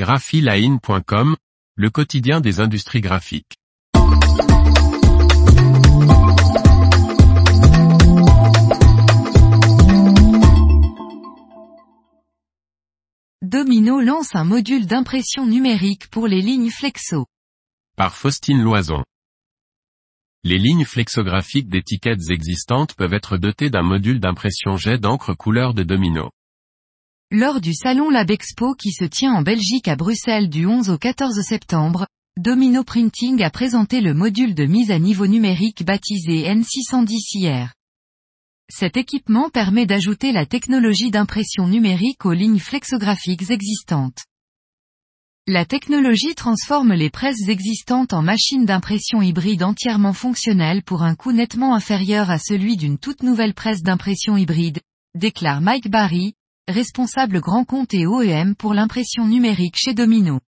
graphiline.com, le quotidien des industries graphiques. Domino lance un module d'impression numérique pour les lignes flexo. Par Faustine Loison. Les lignes flexographiques d'étiquettes existantes peuvent être dotées d'un module d'impression jet d'encre couleur de domino. Lors du salon Labexpo qui se tient en Belgique à Bruxelles du 11 au 14 septembre, Domino Printing a présenté le module de mise à niveau numérique baptisé N610IR. Cet équipement permet d'ajouter la technologie d'impression numérique aux lignes flexographiques existantes. La technologie transforme les presses existantes en machines d'impression hybride entièrement fonctionnelles pour un coût nettement inférieur à celui d'une toute nouvelle presse d'impression hybride, déclare Mike Barry, responsable grand compte et OEM pour l'impression numérique chez Domino.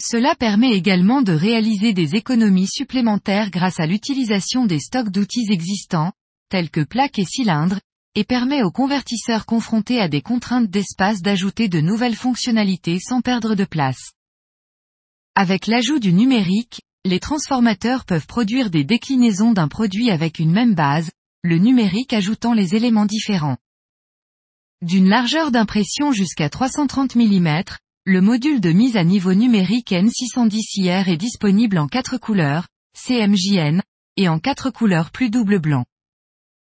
Cela permet également de réaliser des économies supplémentaires grâce à l'utilisation des stocks d'outils existants, tels que plaques et cylindres, et permet aux convertisseurs confrontés à des contraintes d'espace d'ajouter de nouvelles fonctionnalités sans perdre de place. Avec l'ajout du numérique, les transformateurs peuvent produire des déclinaisons d'un produit avec une même base, le numérique ajoutant les éléments différents. D'une largeur d'impression jusqu'à 330 mm, le module de mise à niveau numérique N610IR est disponible en quatre couleurs, CMJN, et en quatre couleurs plus double blanc.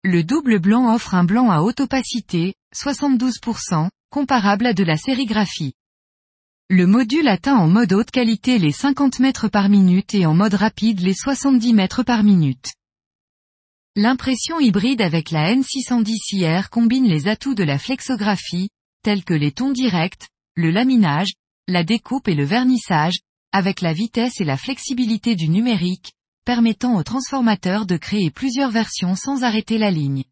Le double blanc offre un blanc à haute opacité, 72%, comparable à de la sérigraphie. Le module atteint en mode haute qualité les 50 mètres par minute et en mode rapide les 70 mètres par minute. L'impression hybride avec la N610IR combine les atouts de la flexographie, tels que les tons directs, le laminage, la découpe et le vernissage, avec la vitesse et la flexibilité du numérique, permettant au transformateur de créer plusieurs versions sans arrêter la ligne.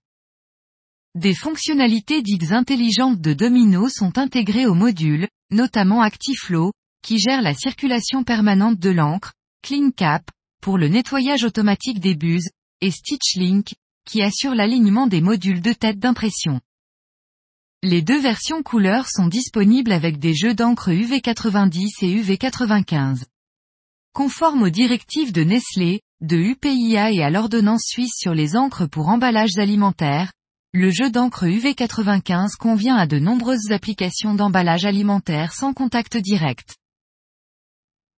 Des fonctionnalités dites intelligentes de Domino sont intégrées au module, notamment ActiFlow, qui gère la circulation permanente de l'encre, CleanCap, pour le nettoyage automatique des buses, et StitchLink, qui assure l'alignement des modules de tête d'impression. Les deux versions couleurs sont disponibles avec des jeux d'encre UV90 et UV95. Conforme aux directives de Nestlé, de UPIA et à l'ordonnance suisse sur les encres pour emballages alimentaires, le jeu d'encre UV95 convient à de nombreuses applications d'emballage alimentaire sans contact direct.